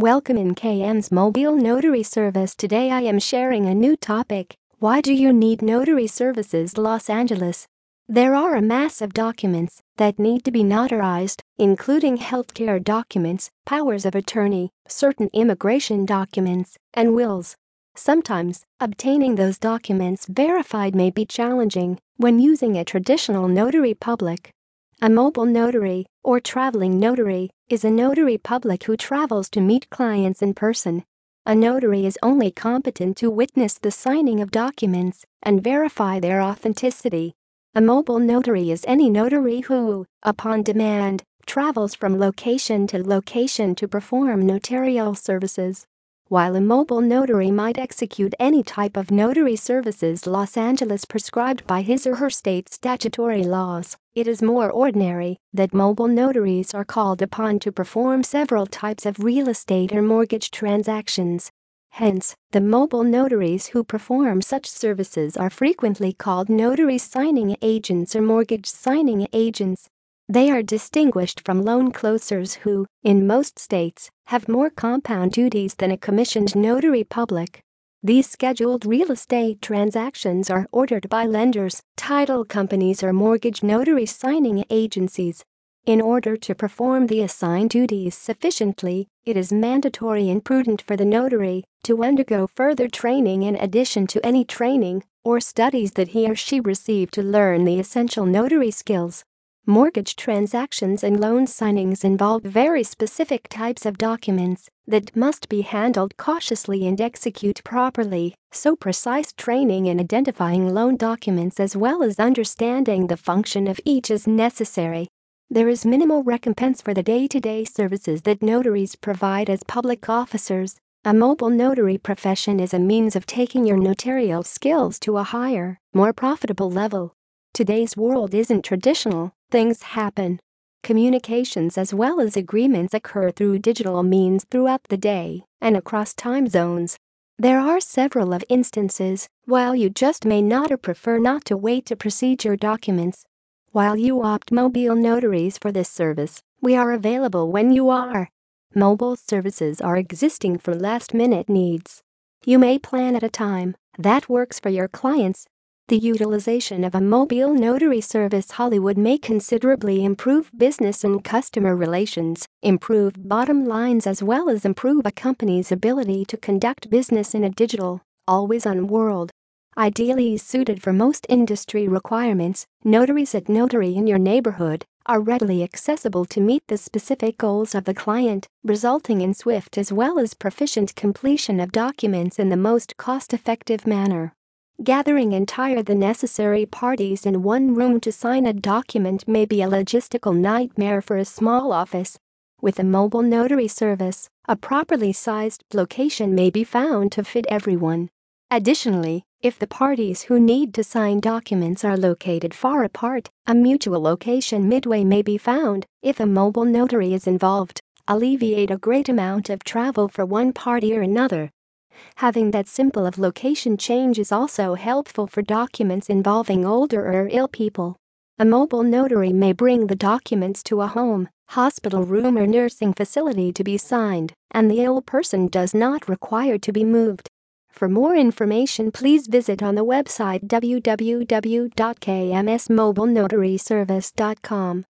Welcome in KM's mobile notary service. Today I am sharing a new topic. Why do you need notary services Los Angeles? There are a mass of documents that need to be notarized, including healthcare documents, powers of attorney, certain immigration documents, and wills. Sometimes, obtaining those documents verified may be challenging when using a traditional notary public. A mobile notary, or traveling notary, is a notary public who travels to meet clients in person. A notary is only competent to witness the signing of documents and verify their authenticity. A mobile notary is any notary who, upon demand, travels from location to location to perform notarial services. While a mobile notary might execute any type of notary services Los Angeles prescribed by his or her state statutory laws, it is more ordinary that mobile notaries are called upon to perform several types of real estate or mortgage transactions. Hence, the mobile notaries who perform such services are frequently called notary signing agents or mortgage signing agents. They are distinguished from loan closers who, in most states, have more compound duties than a commissioned notary public. These scheduled real estate transactions are ordered by lenders, title companies, or mortgage notary signing agencies. In order to perform the assigned duties sufficiently, it is mandatory and prudent for the notary to undergo further training in addition to any training or studies that he or she received to learn the essential notary skills. Mortgage transactions and loan signings involve very specific types of documents that must be handled cautiously and execute properly, so precise training in identifying loan documents as well as understanding the function of each is necessary. There is minimal recompense for the day to day services that notaries provide as public officers. A mobile notary profession is a means of taking your notarial skills to a higher, more profitable level. Today's world isn't traditional, things happen. Communications as well as agreements occur through digital means throughout the day and across time zones. There are several of instances while you just may not or prefer not to wait to proceed your documents. While you opt mobile notaries for this service, we are available when you are. Mobile services are existing for last minute needs. You may plan at a time that works for your clients the utilization of a mobile notary service Hollywood may considerably improve business and customer relations, improve bottom lines as well as improve a company's ability to conduct business in a digital, always-on world. Ideally suited for most industry requirements, notaries at Notary in your neighborhood are readily accessible to meet the specific goals of the client, resulting in swift as well as proficient completion of documents in the most cost-effective manner. Gathering entire the necessary parties in one room to sign a document may be a logistical nightmare for a small office. With a mobile notary service, a properly sized location may be found to fit everyone. Additionally, if the parties who need to sign documents are located far apart, a mutual location midway may be found if a mobile notary is involved, alleviate a great amount of travel for one party or another. Having that simple of location change is also helpful for documents involving older or ill people. A mobile notary may bring the documents to a home, hospital room or nursing facility to be signed, and the ill person does not require to be moved. For more information please visit on the website www.kmsmobilenotaryservice.com.